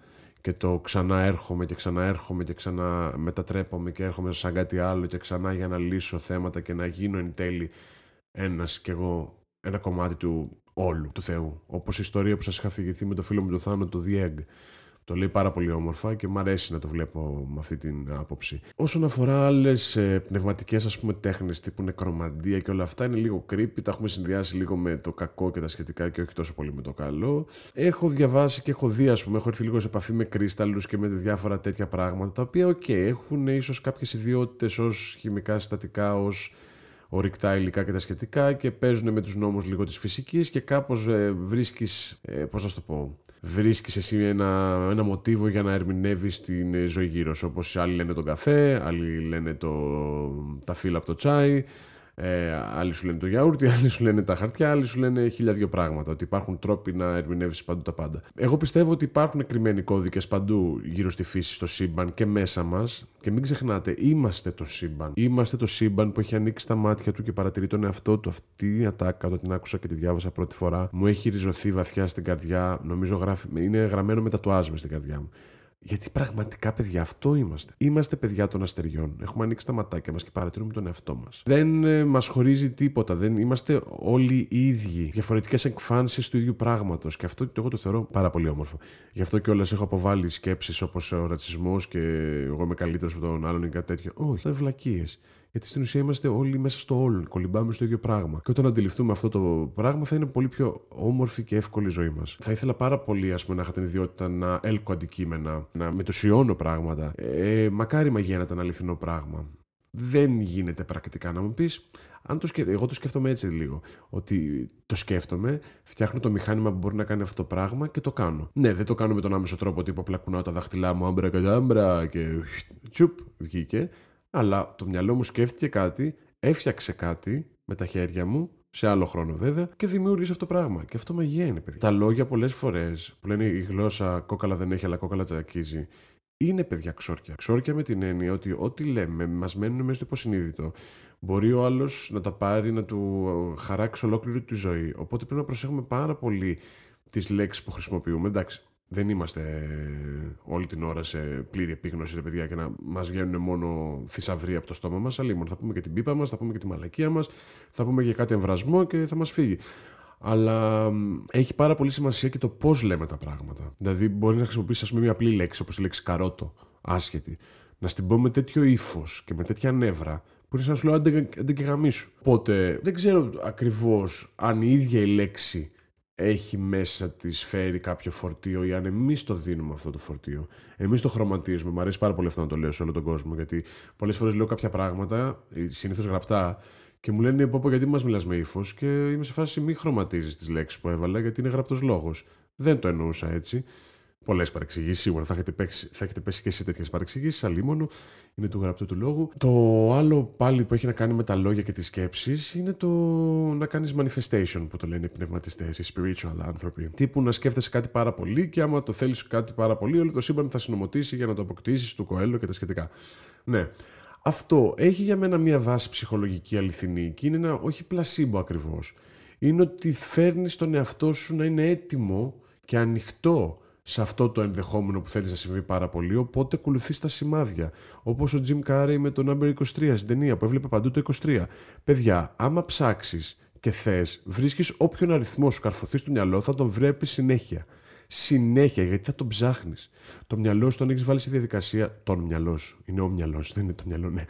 και το ξανά έρχομαι και ξανά έρχομαι και ξανά μετατρέπομαι και έρχομαι σαν κάτι άλλο και ξανά για να λύσω θέματα και να γίνω εν τέλει ένας κι εγώ ένα κομμάτι του όλου του Θεού. Όπως η ιστορία που σας είχα φυγηθεί με το φίλο μου του Θάνο, το The Egg. Το λέει πάρα πολύ όμορφα και μου αρέσει να το βλέπω με αυτή την άποψη. Όσον αφορά άλλες πνευματικές ας πούμε τέχνες τύπου νεκρομαντία και όλα αυτά, είναι λίγο creepy. Τα έχουμε συνδυάσει λίγο με το κακό και τα σχετικά και όχι τόσο πολύ με το καλό. Έχω διαβάσει και έχω δει, ας πούμε, έχω έρθει λίγο σε επαφή με κρυστάλλους και με διάφορα τέτοια πράγματα, τα οποία, OK, okay, έχουν ίσως κάποιες ιδιότητες ως χημικά συστατικά, ως ορυκτά υλικά και τα σχετικά και παίζουν με τους νόμους λίγο της φυσικής και κάπως ε, βρίσκεις, ε, πώς να το πω, βρίσκεις εσύ ένα, ένα μοτίβο για να ερμηνεύεις την ζωή γύρω σου. Όπως άλλοι λένε τον καφέ, άλλοι λένε το, τα φύλλα από το τσάι, ε, άλλοι σου λένε το γιαούρτι, άλλοι σου λένε τα χαρτιά, άλλοι σου λένε χίλια δύο πράγματα. Ότι υπάρχουν τρόποι να ερμηνεύσεις παντού τα πάντα. Εγώ πιστεύω ότι υπάρχουν κρυμμένοι κώδικες παντού γύρω στη φύση, στο σύμπαν και μέσα μας. Και μην ξεχνάτε, είμαστε το σύμπαν. Είμαστε το σύμπαν που έχει ανοίξει τα μάτια του και παρατηρεί τον εαυτό του. Αυτή η ατάκα, όταν την άκουσα και τη διάβασα πρώτη φορά, μου έχει ριζωθεί βαθιά στην καρδιά. Νομίζω γράφει, είναι γραμμένο με τα τουάζ στην καρδιά μου. Γιατί πραγματικά, παιδιά, αυτό είμαστε. Είμαστε παιδιά των αστεριών. Έχουμε ανοίξει τα ματάκια μας και παρατηρούμε τον εαυτό μας. Δεν ε, μας χωρίζει τίποτα. Δεν είμαστε όλοι οι ίδιοι. Διαφορετικές εκφάνσεις του ίδιου πράγματος. Και αυτό εγώ το θεωρώ πάρα πολύ όμορφο. Γι' αυτό κιόλας έχω αποβάλει σκέψεις όπως ο ρατσισμός και εγώ είμαι καλύτερος από τον άλλον ή κάτι τέτοιο. Όχι, δεν βλακίες. Γιατί στην ουσία είμαστε όλοι μέσα στο όλο, κολυμπάμε στο ίδιο πράγμα. Και όταν αντιληφθούμε αυτό το πράγμα, θα είναι πολύ πιο όμορφη και εύκολη η ζωή μας. Θα ήθελα πάρα πολύ, ας πούμε, να είχα την ιδιότητα να έλκω αντικείμενα, να μετουσιώνω πράγματα. Ε, μακάρι μαγεία να ήταν αληθινό πράγμα. Δεν γίνεται πρακτικά να μου πεις. Αν το σκέφτομαι, εγώ το σκέφτομαι έτσι λίγο. Ότι το σκέφτομαι, φτιάχνω το μηχάνημα που μπορεί να κάνει αυτό το πράγμα και το κάνω. Ναι, δεν το κάνω με τον άμεσο τρόπο τύπου απλά κουνάω τα δάχτυλά μου, άμπρα και και τσουπ, βγήκε. Αλλά το μυαλό μου σκέφτηκε κάτι, έφτιαξε κάτι με τα χέρια μου, σε άλλο χρόνο βέβαια, και δημιούργησε αυτό το πράγμα. Και αυτό μαγεία είναι, παιδιά. Τα λόγια πολλές φορές που λένε η γλώσσα κόκαλα δεν έχει, αλλά κόκαλα τσακίζει, είναι παιδιά ξόρκια. Ξόρκια με την έννοια ότι ό,τι λέμε μας μένουν μέσα στο υποσυνείδητο. Μπορεί ο άλλος να τα πάρει, να του χαράξει ολόκληρη τη ζωή. Οπότε πρέπει να προσέχουμε πάρα πολύ τις λέξεις που χρησιμοποιούμε. Εντάξει, δεν είμαστε όλη την ώρα σε πλήρη επίγνωση, ρε παιδιά, και να μας βγαίνουν μόνο θησαυροί από το στόμα μας. Αλλά θα πούμε και την πίπα μας, θα πούμε και τη μαλακία μας, θα πούμε και κάτι εμβρασμό και θα μας φύγει. Αλλά έχει πάρα πολύ σημασία και το πώς λέμε τα πράγματα. Δηλαδή, μπορείς να χρησιμοποιήσεις, ας πούμε, μια απλή λέξη, όπως η λέξη καρότο, άσχετη, να στην πω με τέτοιο ύφος και με τέτοια νεύρα, που είναι σαν να σου λέω αντί και γαμίσου. Οπότε, δεν ξέρω ακριβώς αν η ίδια η λέξη έχει μέσα της φέρει κάποιο φορτίο ή αν εμείς το δίνουμε αυτό το φορτίο. Εμείς το χρωματίζουμε. Μου αρέσει πάρα πολύ αυτό να το λέω σε όλο τον κόσμο. Γιατί πολλές φορές λέω κάποια πράγματα, συνήθως γραπτά, και μου λένε πω, γιατί μας μιλάς με ύφος; Και είμαι σε φάση μη χρωματίζεις τις λέξεις που έβαλα, γιατί είναι γραπτός λόγος. Δεν το εννοούσα έτσι. Πολλές παρεξηγήσεις. Σίγουρα θα έχετε, πέσει, θα έχετε πέσει και σε τέτοιες παρεξηγήσεις. Αλλήμον είναι του γραπτού του λόγου. Το άλλο πάλι που έχει να κάνει με τα λόγια και τις σκέψεις είναι το να κάνεις manifestation που το λένε οι πνευματιστές, οι spiritual άνθρωποι. Τύπου να σκέφτεσαι κάτι πάρα πολύ και άμα το θέλεις κάτι πάρα πολύ, όλο το σύμπαν θα συνομωτήσει για να το αποκτήσεις του κοέλο και τα σχετικά. Ναι. Αυτό έχει για μένα μια βάση ψυχολογική αληθινή και είναι ένα όχι πλασίμπο ακριβώς. Είναι ότι φέρνεις τον εαυτό σου να είναι έτοιμο και ανοιχτό σε αυτό το ενδεχόμενο που θέλεις να συμβεί πάρα πολύ, οπότε ακολουθείς τα σημάδια. Όπως ο Jim Carrey με το Number 23 στην ταινία που έβλεπε παντού το 23. Παιδιά, άμα ψάξεις και θες, βρίσκεις όποιον αριθμό σου καρφωθεί στο μυαλό, θα τον βρέπεις συνέχεια. Συνέχεια, γιατί θα τον ψάχνεις. Το μυαλό σου τον έχεις βάλει σε διαδικασία. Τον μυαλό σου. Είναι ο μυαλός, δεν είναι το μυαλό, ναι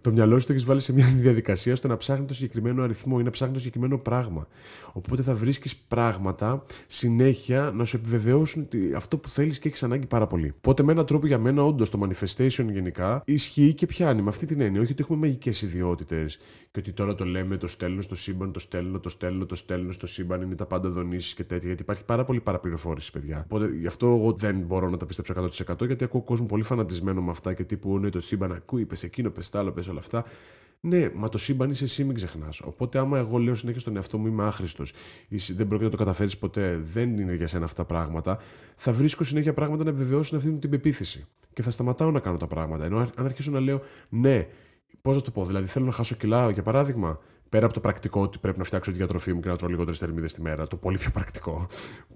το μυαλό σου το έχεις βάλει σε μια διαδικασία ώστε να ψάχνει το συγκεκριμένο αριθμό ή να ψάχνει το συγκεκριμένο πράγμα. Οπότε θα βρίσκεις πράγματα συνέχεια να σου επιβεβαιώσουν αυτό που θέλεις και έχεις ανάγκη πάρα πολύ. Οπότε με έναν τρόπο για μένα, όντως το manifestation γενικά ισχύει και πιάνει με αυτή την έννοια. Όχι ότι έχουμε μαγικές ιδιότητες και ότι τώρα το λέμε, το στέλνω στο σύμπαν, το στέλνω, το στέλνω, το στέλνω στο σύμπαν, είναι τα πάντα δονήσεις και τέτοια. Γιατί υπάρχει πάρα πολύ παραπληροφόρηση, παιδιά. Οπότε γι' αυτό εγώ δεν μπορώ να τα πιστέψω 100% γιατί ακούω κόσμο πολύ φανατισμένο με αυτά και τύπου είναι το σύμπαν ακούει, πες εκείνο, πες άλλο, πες όλα αυτά. Ναι, μα το σύμπαν είσαι εσύ, μην ξεχνάς. Οπότε, άμα εγώ λέω συνέχεια στον εαυτό μου είμαι άχρηστος, δεν πρόκειται να το καταφέρεις ποτέ, δεν είναι για σένα αυτά τα πράγματα, θα βρίσκω συνέχεια πράγματα να επιβεβαιώσουν αυτή μου την πεποίθηση. Και θα σταματάω να κάνω τα πράγματα. Ενώ αν αρχίσω να λέω, ναι, πώς να το πω, δηλαδή θέλω να χάσω κιλά, για παράδειγμα, πέρα από το πρακτικό ότι πρέπει να φτιάξω τη διατροφή μου και να τρώω λιγότερες θερμίδες τη μέρα, το πολύ πιο πρακτικό,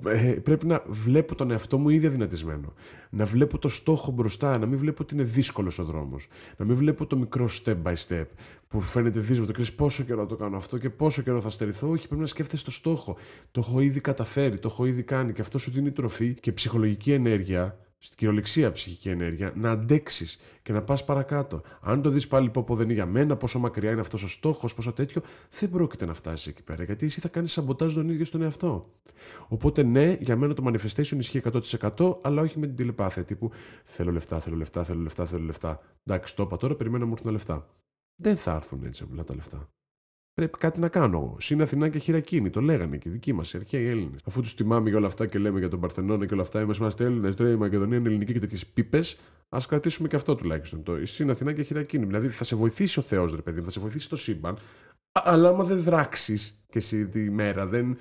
ε, πρέπει να βλέπω τον εαυτό μου ήδη αδυνατισμένο. Να βλέπω το στόχο μπροστά, να μην βλέπω ότι είναι δύσκολος ο δρόμος. Να μην βλέπω το μικρό step by step που φαίνεται δύσκολο. Και πόσο καιρό το κάνω αυτό και πόσο καιρό θα στερηθώ. Όχι, πρέπει να σκέφτεσαι το στόχο. Το έχω ήδη καταφέρει, το έχω ήδη κάνει και αυτό σου δίνει τροφή και ψυχολογική ενέργεια στην κυριολεξία ψυχική ενέργεια, να αντέξεις και να πας παρακάτω. Αν το δεις πάλι πω δεν είναι για μένα, πόσο μακριά είναι αυτός ο στόχος, πόσο τέτοιο, δεν πρόκειται να φτάσεις εκεί πέρα, γιατί εσύ θα κάνεις σαμποτάζ τον ίδιο στον εαυτό. Οπότε, ναι, για μένα το manifestation ισχύει 100%, αλλά όχι με την τηλεπάθεια τύπου θέλω λεφτά, θέλω λεφτά, θέλω λεφτά, θέλω λεφτά. Εντάξει, το είπα τώρα, περιμένω να μου έρθουν λεφτά. Δεν θα έρθουν έτσι απλά τα λεφτά. Πρέπει κάτι να κάνω εγώ. Συν Αθηνά και χειρακίνη. Το λέγανε και οι δικοί μας, οι αρχαίοι Έλληνες. Αφού τους τιμάμε για όλα αυτά και λέμε για τον Παρθενώνα και όλα αυτά, είμαστε Έλληνες, τώρα η Μακεδονία είναι ελληνική και τέτοιες πίπες, ας κρατήσουμε και αυτό τουλάχιστον. Το συν Αθηνά και χειρακίνη. Δηλαδή θα σε βοηθήσει ο Θεός, ρε παιδί, θα σε βοηθήσει το σύμπαν. Αλλά άμα δεν δράξεις και εσύ τη μέρα, δεν.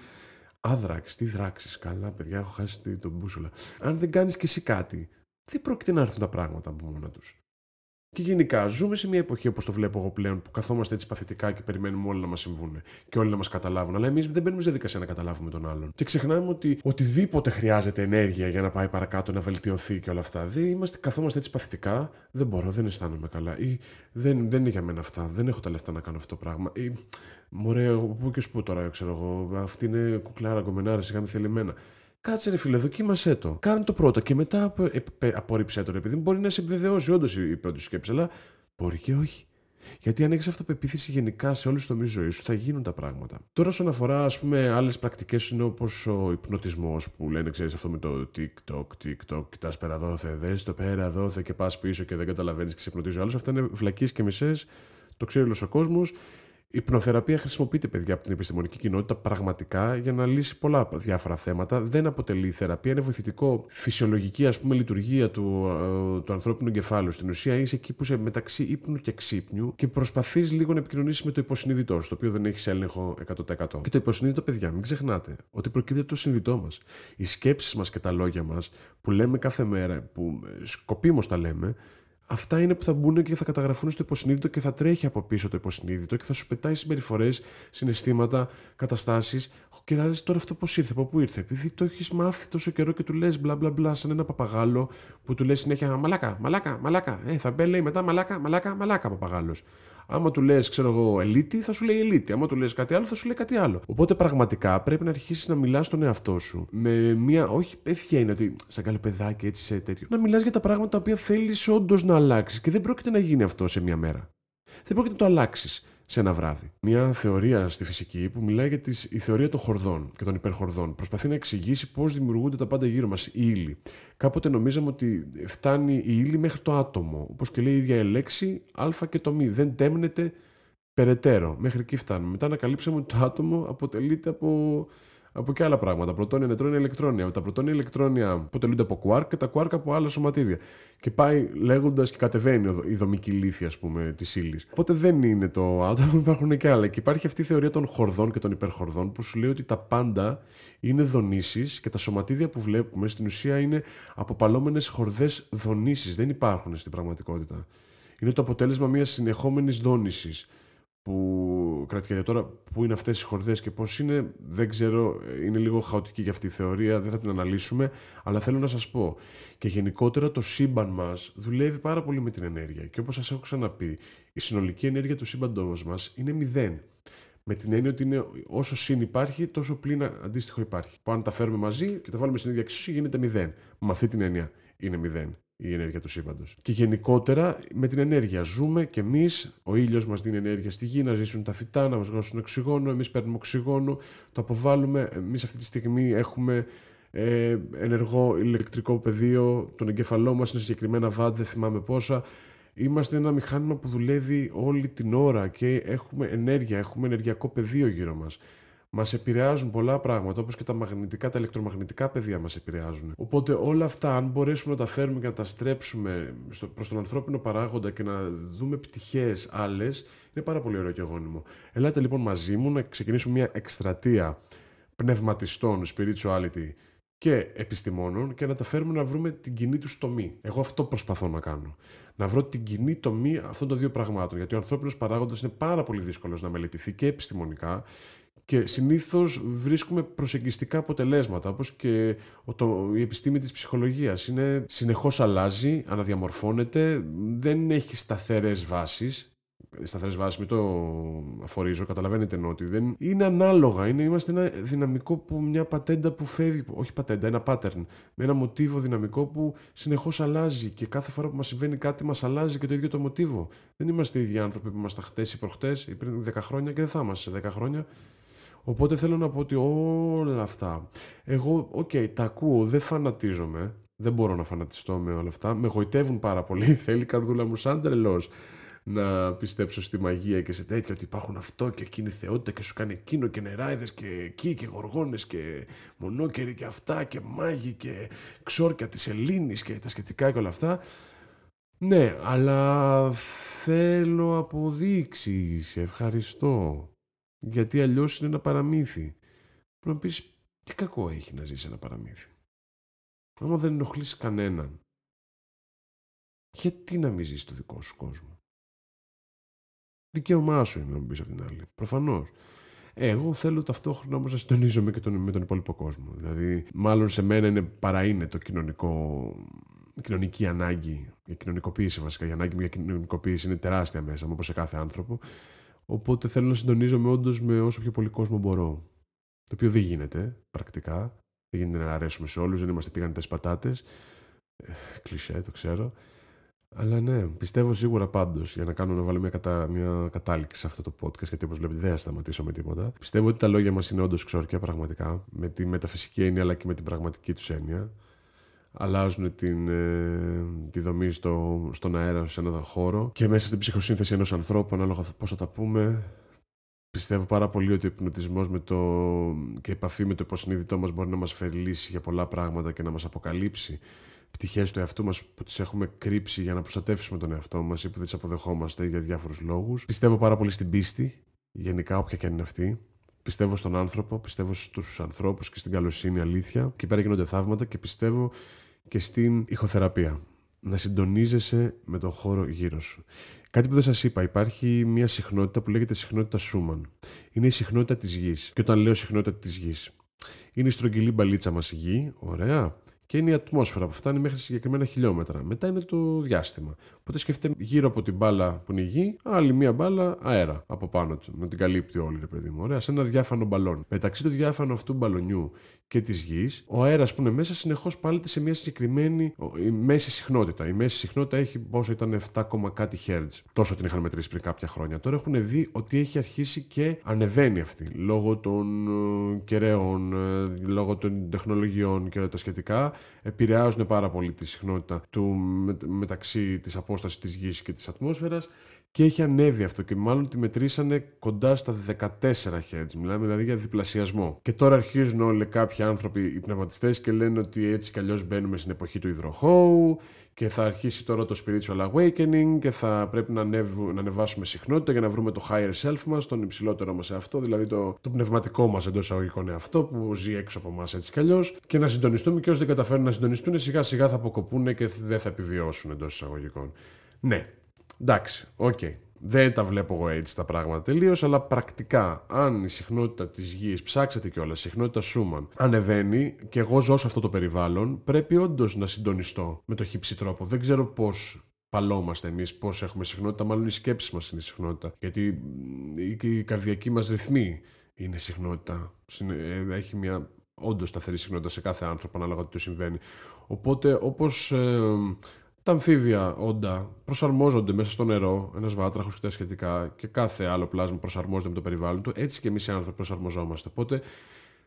Άδραξ, τι δράξεις. Καλά, παιδιά, έχω χάσει τον μπούσουλα. Αν δεν κάνεις και εσύ κάτι, δεν πρόκειται να έρθουν τα πράγματα από μόνα τους. Και γενικά ζούμε σε μια εποχή όπως το βλέπω εγώ πλέον που καθόμαστε έτσι παθητικά και περιμένουμε όλοι να μας συμβούν και όλοι να μας καταλάβουν. Αλλά εμείς δεν μπαίνουμε σε διαδικασία να καταλάβουμε τον άλλον. Και ξεχνάμε ότι οτιδήποτε χρειάζεται ενέργεια για να πάει παρακάτω, να βελτιωθεί και όλα αυτά. Δεν είμαστε, καθόμαστε έτσι παθητικά. Δεν μπορώ, δεν αισθάνομαι καλά. Ή δεν, δεν είναι για μένα αυτά. Δεν έχω τα λεφτά να κάνω αυτό το πράγμα. Ή μωρέ, πού και σπού τώρα, ξέρω εγώ. Αυτή είναι κουκλάρα, γκομενάρα, σιγά θέλει εμένα. Κάτσε ρε φίλε, δοκίμασέ το. Κάνε το πρώτο και μετά απορρίψέ το ρε παιδί. Μπορεί να σε επιβεβαιώσει όντως η πρώτη σκέψη, αλλά μπορεί και όχι. Γιατί αν έχεις αυτοπεποίθηση γενικά σε όλους τους τομείς ζωής σου, θα γίνουν τα πράγματα. Τώρα, όσον αφορά ας πούμε, άλλες πρακτικές, είναι όπως ο υπνοτισμός που λένε, ξέρεις αυτό με το TikTok, TikTok, κοιτάς πέρα δόθε, δες το πέρα δόθε και πας πίσω και δεν καταλαβαίνεις και σε υπνοτίζει ο άλλος. Αυτά είναι βλακίες και μισές. Το ξέρει όλος ο κόσμος. Η υπνοθεραπεία χρησιμοποιείται, παιδιά, από την επιστημονική κοινότητα πραγματικά για να λύσει πολλά διάφορα θέματα. Δεν αποτελεί θεραπεία, είναι βοηθητικό. Φυσιολογική, ας πούμε, λειτουργία του, ε, του ανθρώπινου εγκεφάλου. Στην ουσία είσαι εκεί που είσαι μεταξύ ύπνου και ξύπνιου και προσπαθείς λίγο να επικοινωνήσεις με το υποσυνείδητό σου, το οποίο δεν έχεις έλεγχο 100%. Και το υποσυνείδητο, παιδιά, μην ξεχνάτε ότι προκύπτει από το συνειδητό μας. Οι σκέψεις μας και τα λόγια μας που λέμε κάθε μέρα, που ε, σκοπίμως τα λέμε, Αυτά είναι που θα μπουν και θα καταγραφούν στο υποσυνείδητο και θα τρέχει από πίσω το υποσυνείδητο και θα σου πετάει συμπεριφορές, συναισθήματα, καταστάσεις. Και να τώρα αυτό πώς ήρθε, από πού ήρθε; Επειδή το έχεις μάθει τόσο καιρό και του λες μπλα μπλα μπλα, σαν ένα παπαγάλο που του λες συνέχεια Μαλάκα, μαλάκα, μαλάκα. Ε, θα μπει λέει μετά μαλάκα, μαλάκα, μαλάκα παπαγάλος. Άμα του λες, ξέρω εγώ, ελίτη, θα σου λέει ελίτη. Άμα του λες κάτι άλλο, θα σου λέει κάτι άλλο. Οπότε πραγματικά πρέπει να αρχίσεις να μιλάς στον εαυτό σου με μια. Όχι ευχαίρεια ότι σαν καλό παιδάκι έτσι σε τέτοιο. Να μιλάς για τα πράγματα τα οποία θέλεις όντως να αλλάξεις. Και δεν πρόκειται να γίνει αυτό σε μια μέρα. Δεν πρόκειται να το αλλάξεις σε ένα βράδυ. Μια θεωρία στη φυσική που μιλάει για τις, η θεωρία των χορδών και των υπερχορδών. Προσπαθεί να εξηγήσει πώς δημιουργούνται τα πάντα γύρω μας, η ύλη. Κάποτε νομίζαμε ότι φτάνει η ύλη μέχρι το άτομο. Όπως και λέει η ίδια η λέξη, α και το μη. Δεν τέμνεται περαιτέρω. Μέχρι εκεί φτάνουμε. Μετά ανακαλύψαμε ότι το άτομο αποτελείται από από και άλλα πράγματα. Πρωτόνια, νετρόνια, ηλεκτρόνια. Τα πρωτόνια ηλεκτρόνια αποτελούνται από κουάρκ και τα κουάρκ από άλλα σωματίδια. Και πάει λέγοντας και κατεβαίνει η δομική λύθη, ας πούμε, της ύλη. Οπότε δεν είναι το άτομο, υπάρχουν και άλλα. Και υπάρχει αυτή η θεωρία των χορδών και των υπερχορδών που σου λέει ότι τα πάντα είναι δονήσεις και τα σωματίδια που βλέπουμε στην ουσία είναι αποπαλώμενες χορδές δονήσεις. Δεν υπάρχουν στην πραγματικότητα. Είναι το αποτέλεσμα μιας συνεχόμενης δόνησης που κρατιέται τώρα, πού είναι αυτές οι χορδές και πώς είναι, δεν ξέρω, είναι λίγο χαοτική για αυτή η θεωρία, δεν θα την αναλύσουμε, αλλά θέλω να σας πω. Και γενικότερα το σύμπαν μας δουλεύει πάρα πολύ με την ενέργεια και όπως σας έχω ξαναπεί, η συνολική ενέργεια του σύμπαντός μας είναι μηδέν. Με την έννοια ότι είναι όσο συν υπάρχει, τόσο πλήν αντίστοιχο υπάρχει. Που αν τα φέρουμε μαζί και τα βάλουμε στην ίδια εξίσου γίνεται μηδέν. Με αυτή την έννοια είναι μηδέν η ενέργεια του σύμπαντος. Και γενικότερα με την ενέργεια ζούμε και εμείς. Ο ήλιος μας δίνει ενέργεια στη γη, να ζήσουν τα φυτά, να μας δώσουν οξυγόνο. Εμείς παίρνουμε οξυγόνο, το αποβάλλουμε. Εμείς αυτή τη στιγμή έχουμε ε, ενεργό ηλεκτρικό πεδίο. Τον εγκεφαλό μας είναι συγκεκριμένα βάτ, δεν θυμάμαι πόσα. Είμαστε ένα μηχάνημα που δουλεύει όλη την ώρα και έχουμε ενέργεια, έχουμε ενεργειακό πεδίο γύρω μας. Μας επηρεάζουν πολλά πράγματα, όπως και τα μαγνητικά, τα ηλεκτρομαγνητικά πεδία μας επηρεάζουν. Οπότε όλα αυτά, αν μπορέσουμε να τα φέρουμε και να τα στρέψουμε προς τον ανθρώπινο παράγοντα και να δούμε πτυχές άλλες, είναι πάρα πολύ ωραίο και γόνιμο. Ελάτε λοιπόν μαζί μου να ξεκινήσουμε μια εκστρατεία πνευματιστών, spirituality και επιστημόνων και να τα φέρουμε να βρούμε την κοινή τους τομή. Εγώ αυτό προσπαθώ να κάνω. Να βρω την κοινή τομή αυτών των δύο πραγμάτων. Γιατί ο ανθρώπινος παράγοντας είναι πάρα πολύ δύσκολος να μελετηθεί και επιστημονικά και συνήθως βρίσκουμε προσεγγιστικά αποτελέσματα, όπως και το, η επιστήμη της ψυχολογίας. Είναι, συνεχώς αλλάζει, αναδιαμορφώνεται, δεν έχει σταθερές βάσεις, σταθερές βάσεις, μην το αφορίζω, καταλαβαίνετε ότι δεν είναι ανάλογα. Είναι, είμαστε ένα δυναμικό που μια πατέντα που φεύγει, όχι πατέντα, ένα pattern, με ένα μοτίβο δυναμικό που συνεχώς αλλάζει και κάθε φορά που μας συμβαίνει κάτι μας αλλάζει και το ίδιο το μοτίβο. Δεν είμαστε οι ίδιοι άνθρωποι που ήμασταν χτες ή προχτές ή πριν 10 χρόνια και δεν θα είμαστε σε 10 χρόνια. Οπότε θέλω να πω ότι όλα αυτά, εγώ, OK, okay, τα ακούω, δεν φανατίζομαι, δεν μπορώ να φανατιστώ με όλα αυτά, με γοητεύουν πάρα πολύ, θέλει η καρδούλα μου σαν τρελός να πιστέψω στη μαγεία και σε τέτοια ότι υπάρχουν αυτό και εκείνη η θεότητα και σου κάνει εκείνο και νεράιδες και εκεί και γοργόνες και μονόκεροι και αυτά και μάγοι και ξόρκια της Ελλήνης και τα σχετικά και όλα αυτά. Ναι, αλλά θέλω αποδείξεις, ευχαριστώ. Γιατί αλλιώς είναι ένα παραμύθι. Πρέπει να πεις τι κακό έχει να ζήσει ένα παραμύθι. Άμα δεν ενοχλήσει κανέναν, γιατί να μην ζήσει το δικό σου κόσμο; Δικαίωμά σου είναι να μπει από την άλλη. Προφανώς. Εγώ θέλω ταυτόχρονα όμως να συντονίζομαι και τον, με τον υπόλοιπο κόσμο. Δηλαδή, μάλλον σε μένα είναι παρά είναι το κοινωνικό, η κοινωνική ανάγκη, η κοινωνικοποίηση βασικά. Η ανάγκη για κοινωνικοποίηση είναι τεράστια μέσα μου, όπως σε κάθε άνθρωπο. Οπότε θέλω να συντονίζομαι όντως με όσο πιο πολύ κόσμο μπορώ. Το οποίο δεν γίνεται πρακτικά. Δεν γίνεται να αρέσουμε σε όλους, δεν είμαστε τηγανιτές πατάτες. Ε, κλεισέ, το ξέρω. Αλλά ναι, πιστεύω σίγουρα πάντως για να κάνω να βάλω μια, κατα... μια κατάληξη σε αυτό το podcast, γιατί όπως βλέπετε δεν θα σταματήσω με τίποτα. Πιστεύω ότι τα λόγια μας είναι όντως ξόρκια πραγματικά, με τη μεταφυσική έννοια αλλά και με την πραγματική τους έννοια αλλάζουν την, ε, τη δομή στο, στον αέρα σε έναν χώρο και μέσα στην ψυχοσύνθεση ενός ανθρώπου, ανάλογα πώς θα τα πούμε, Πιστεύω πάρα πολύ ότι ο υπνοτισμός με το... και η επαφή με το υποσυνείδητό μας μπορεί να μας φέρει λύση για πολλά πράγματα και να μας αποκαλύψει πτυχές του εαυτού μας που τις έχουμε κρύψει για να προστατεύσουμε τον εαυτό μας ή που δεν τις αποδεχόμαστε για διάφορους λόγους. Πιστεύω πάρα πολύ στην πίστη, γενικά όποια και αν είναι αυτή. Πιστεύω στον άνθρωπο, πιστεύω στους ανθρώπους και στην καλοσύνη αλήθεια. Και πέρα γίνονται θαύματα και πιστεύω και στην ηχοθεραπεία. Να συντονίζεσαι με τον χώρο γύρω σου. Κάτι που δεν σας είπα, υπάρχει μια συχνότητα που λέγεται συχνότητα Σούμαν. Είναι η συχνότητα της γης. Και όταν λέω συχνότητα της γης, είναι η στρογγυλή μπαλίτσα μας η γη, ωραία και είναι η ατμόσφαιρα που φτάνει μέχρι συγκεκριμένα χιλιόμετρα. Μετά είναι το διάστημα. Οπότε σκεφτείτε γύρω από την μπάλα που είναι η γη, άλλη μία μπάλα αέρα από πάνω του. Να την καλύπτει όλη, ρε παιδί μου. Ωραία, σε ένα διάφανο μπαλόν. Μεταξύ του διάφανου αυτού μπαλονιού και της γης, ο αέρας που είναι μέσα συνεχώς πάλεται σε μια συγκεκριμένη η μέση συχνότητα. Η μέση συχνότητα έχει πόσο ήταν 7, κάτι Hz. Τόσο την είχαν μετρήσει πριν κάποια χρόνια. Τώρα έχουν δει ότι έχει αρχίσει και ανεβαίνει αυτή λόγω των ε, κεραίων, ε, λόγω των τεχνολογιών και τα σχετικά επηρεάζουν πάρα πολύ τη συχνότητα του μεταξύ της απόστασης της γης και της ατμόσφαιρας και έχει ανέβει αυτό και μάλλον τη μετρήσανε κοντά στα 14 Hz. Μιλάμε δηλαδή για διπλασιασμό. Και τώρα αρχίζουν όλοι κάποιοι άνθρωποι, οι πνευματιστές, και λένε ότι έτσι κι αλλιώς μπαίνουμε στην εποχή του υδροχώου και θα αρχίσει τώρα το spiritual awakening και θα πρέπει να, ανέβου, να ανεβάσουμε συχνότητα για να βρούμε το higher self μας, τον υψηλότερο μας εαυτό, δηλαδή το, το πνευματικό μας εντός εισαγωγικών εαυτό που ζει έξω από εμάς έτσι κι αλλιώς και να συντονιστούμε και όσοι δεν καταφέρουν να συντονιστούν σιγά σιγά θα αποκοπούν και δεν θα επιβιώσουν εντός εισαγωγικών. Ναι, εντάξει, OK. Okay. Δεν τα βλέπω εγώ έτσι τα πράγματα τελείως, αλλά πρακτικά, αν η συχνότητα της γης, ψάξετε κιόλας, η συχνότητα Σούμαν, ανεβαίνει και εγώ ζω σε αυτό το περιβάλλον, πρέπει όντως να συντονιστώ με το χι ψι τρόπο. Δεν ξέρω πώς παλόμαστε εμείς, πώς έχουμε συχνότητα, μάλλον οι σκέψεις μας είναι η συχνότητα. Γιατί η καρδιακή μας ρυθμή είναι συχνότητα. Ε, έχει μια όντως σταθερή συχνότητα σε κάθε άνθρωπο, ανάλογα τι συμβαίνει. Οπότε, όπως ε, τα αμφίβια όντα προσαρμόζονται μέσα στο νερό, ένας βάτραχος και τα σχετικά, και κάθε άλλο πλάσμα προσαρμόζεται με το περιβάλλον του. Έτσι και εμείς οι άνθρωποι προσαρμοζόμαστε. Οπότε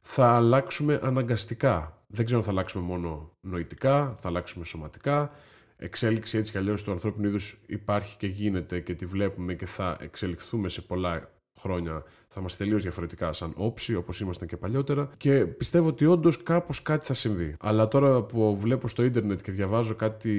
θα αλλάξουμε αναγκαστικά. Δεν ξέρω αν θα αλλάξουμε μόνο νοητικά, θα αλλάξουμε σωματικά. Εξέλιξη έτσι κι αλλιώς του ανθρώπινου είδους υπάρχει και γίνεται και τη βλέπουμε και θα εξελιχθούμε σε πολλά χρόνια θα είμαστε τελείως διαφορετικά σαν όψη, όπως ήμασταν και παλιότερα. Και πιστεύω ότι όντως κάπως κάτι θα συμβεί. Αλλά τώρα που βλέπω στο ίντερνετ και διαβάζω κάτι,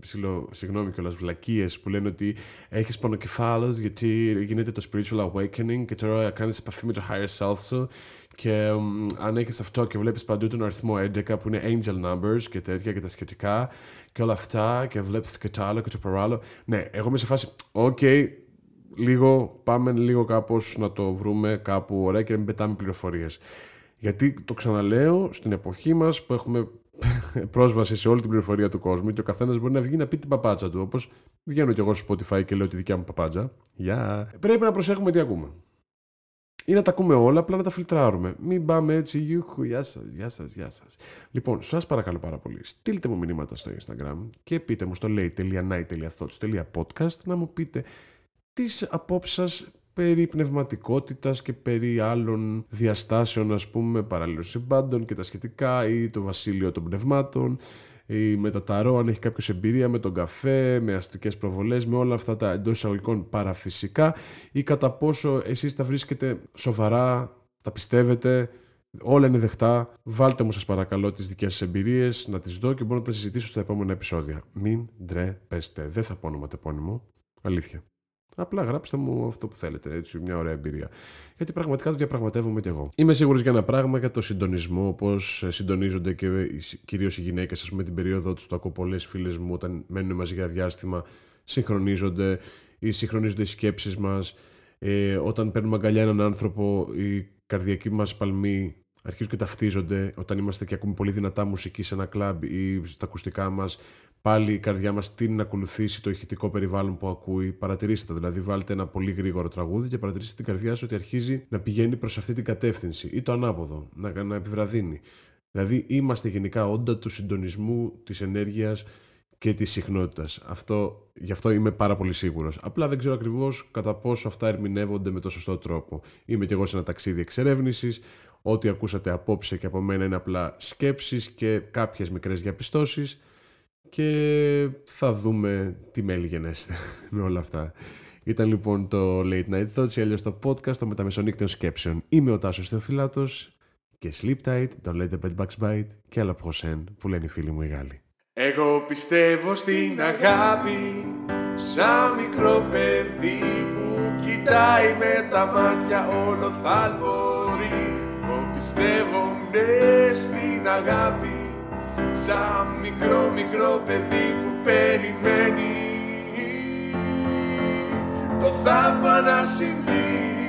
ψηλό, συγγνώμη κιόλας, βλακίες που λένε ότι έχεις πονοκεφάλαιο γιατί γίνεται το spiritual awakening και τώρα κάνεις επαφή με το higher self σου. Και um, αν έχεις αυτό και βλέπεις παντού τον αριθμό 11 που είναι angel numbers και τέτοια και τα σχετικά και όλα αυτά και βλέπεις το κατάλληλο και το παράλληλο. Ναι, εγώ είμαι σε φάση, OK, λίγο, πάμε λίγο κάπως να το βρούμε κάπου ωραία και να μην πετάμε πληροφορίες. Γιατί το ξαναλέω, στην εποχή μας που έχουμε πρόσβαση σε όλη την πληροφορία του κόσμου και ο καθένας μπορεί να βγει να πει την παπάτσα του. Όπως βγαίνω κι εγώ στο Spotify και λέω τη δικιά μου παπάτσα. Γεια. Πρέπει να προσέχουμε τι ακούμε. Ή να τα ακούμε όλα, απλά να τα φιλτράρουμε. Μην πάμε έτσι, γιούχου, γεια σας, γεια σας, γεια σας. Λοιπόν, σας παρακαλώ πάρα πολύ, στείλτε μου μηνύματα στο Instagram και πείτε μου στο λέει.night.thoughts.podcast να μου πείτε τις απόψεις σας περί πνευματικότητας και περί άλλων διαστάσεων ας πούμε παραλληλών συμπάντων και τα σχετικά ή το βασίλειο των πνευμάτων ή με τα ταρό αν έχει κάποιος εμπειρία με τον καφέ, με αστικές προβολές, με όλα αυτά τα εντός εισαγωγικών παραφυσικά ή κατά πόσο εσείς τα βρίσκετε σοβαρά, τα πιστεύετε, όλα είναι δεχτά. Βάλτε μου σας παρακαλώ τις δικές σας εμπειρίες, να τις δω και μπορώ να τα συζητήσω στα επόμενα επεισόδια. Μην ντρέπεστε. Δεν θα πω ονοματεπώνυμο. Αλήθεια. Απλά γράψτε μου αυτό που θέλετε, έτσι, μια ωραία εμπειρία. Γιατί πραγματικά το διαπραγματεύομαι κι εγώ. Είμαι σίγουρος για ένα πράγμα, για το συντονισμό, πώς συντονίζονται και κυρίως οι γυναίκες, ας πούμε, την περίοδο τους. Το ακούω πολλές φίλες μου όταν μένουν μαζί για διάστημα, συγχρονίζονται ή συγχρονίζονται οι σκέψεις μας. Ε, όταν παίρνουμε αγκαλιά έναν άνθρωπο, η καρδιακή μας παλμή αρχίζουν και ταυτίζονται. Όταν είμαστε και ακούμε πολύ δυνατά μουσική σε ένα κλαμπ ή στα ακουστικά μας, πάλι η καρδιά μας τίνει να ακολουθήσει το ηχητικό περιβάλλον που ακούει. Παρατηρήστε το. Δηλαδή, βάλτε ένα πολύ γρήγορο τραγούδι και παρατηρήστε την καρδιά σου ότι αρχίζει να πηγαίνει προς αυτή την κατεύθυνση ή το ανάποδο, να, να επιβραδύνει. Δηλαδή, είμαστε γενικά όντα του συντονισμού της ενέργειας και της συχνότητας. Αυτό, γι' αυτό είμαι πάρα πολύ σίγουρος. Απλά δεν ξέρω ακριβώς κατά πόσο αυτά ερμηνεύονται με το σωστό τρόπο. Είμαι κι εγώ σε ένα ταξίδι εξερεύνησης. Ό,τι ακούσατε απόψε και από μένα είναι απλά σκέψεις και κάποιες μικρές διαπιστώσεις και θα δούμε τι μέλη γενέστε με όλα αυτά. Ήταν λοιπόν το Late Night Thoughts ή αλλιώς το podcast των μεταμεσονύκτων σκέψεων. Είμαι ο Τάσος Θεοφυλάτος και Sleep Tight, Don't Let the Bed Bugs Bite και άλλα Προσέν που λένε οι φίλοι μου οι Γάλλοι. Εγώ πιστεύω στην αγάπη σαν μικρό παιδί που κοιτάει με τα μάτια όλο θα μπορεί. Εγώ πιστεύω ναι στην αγάπη σαν μικρό μικρό παιδί που περιμένει το θαύμα να συμβεί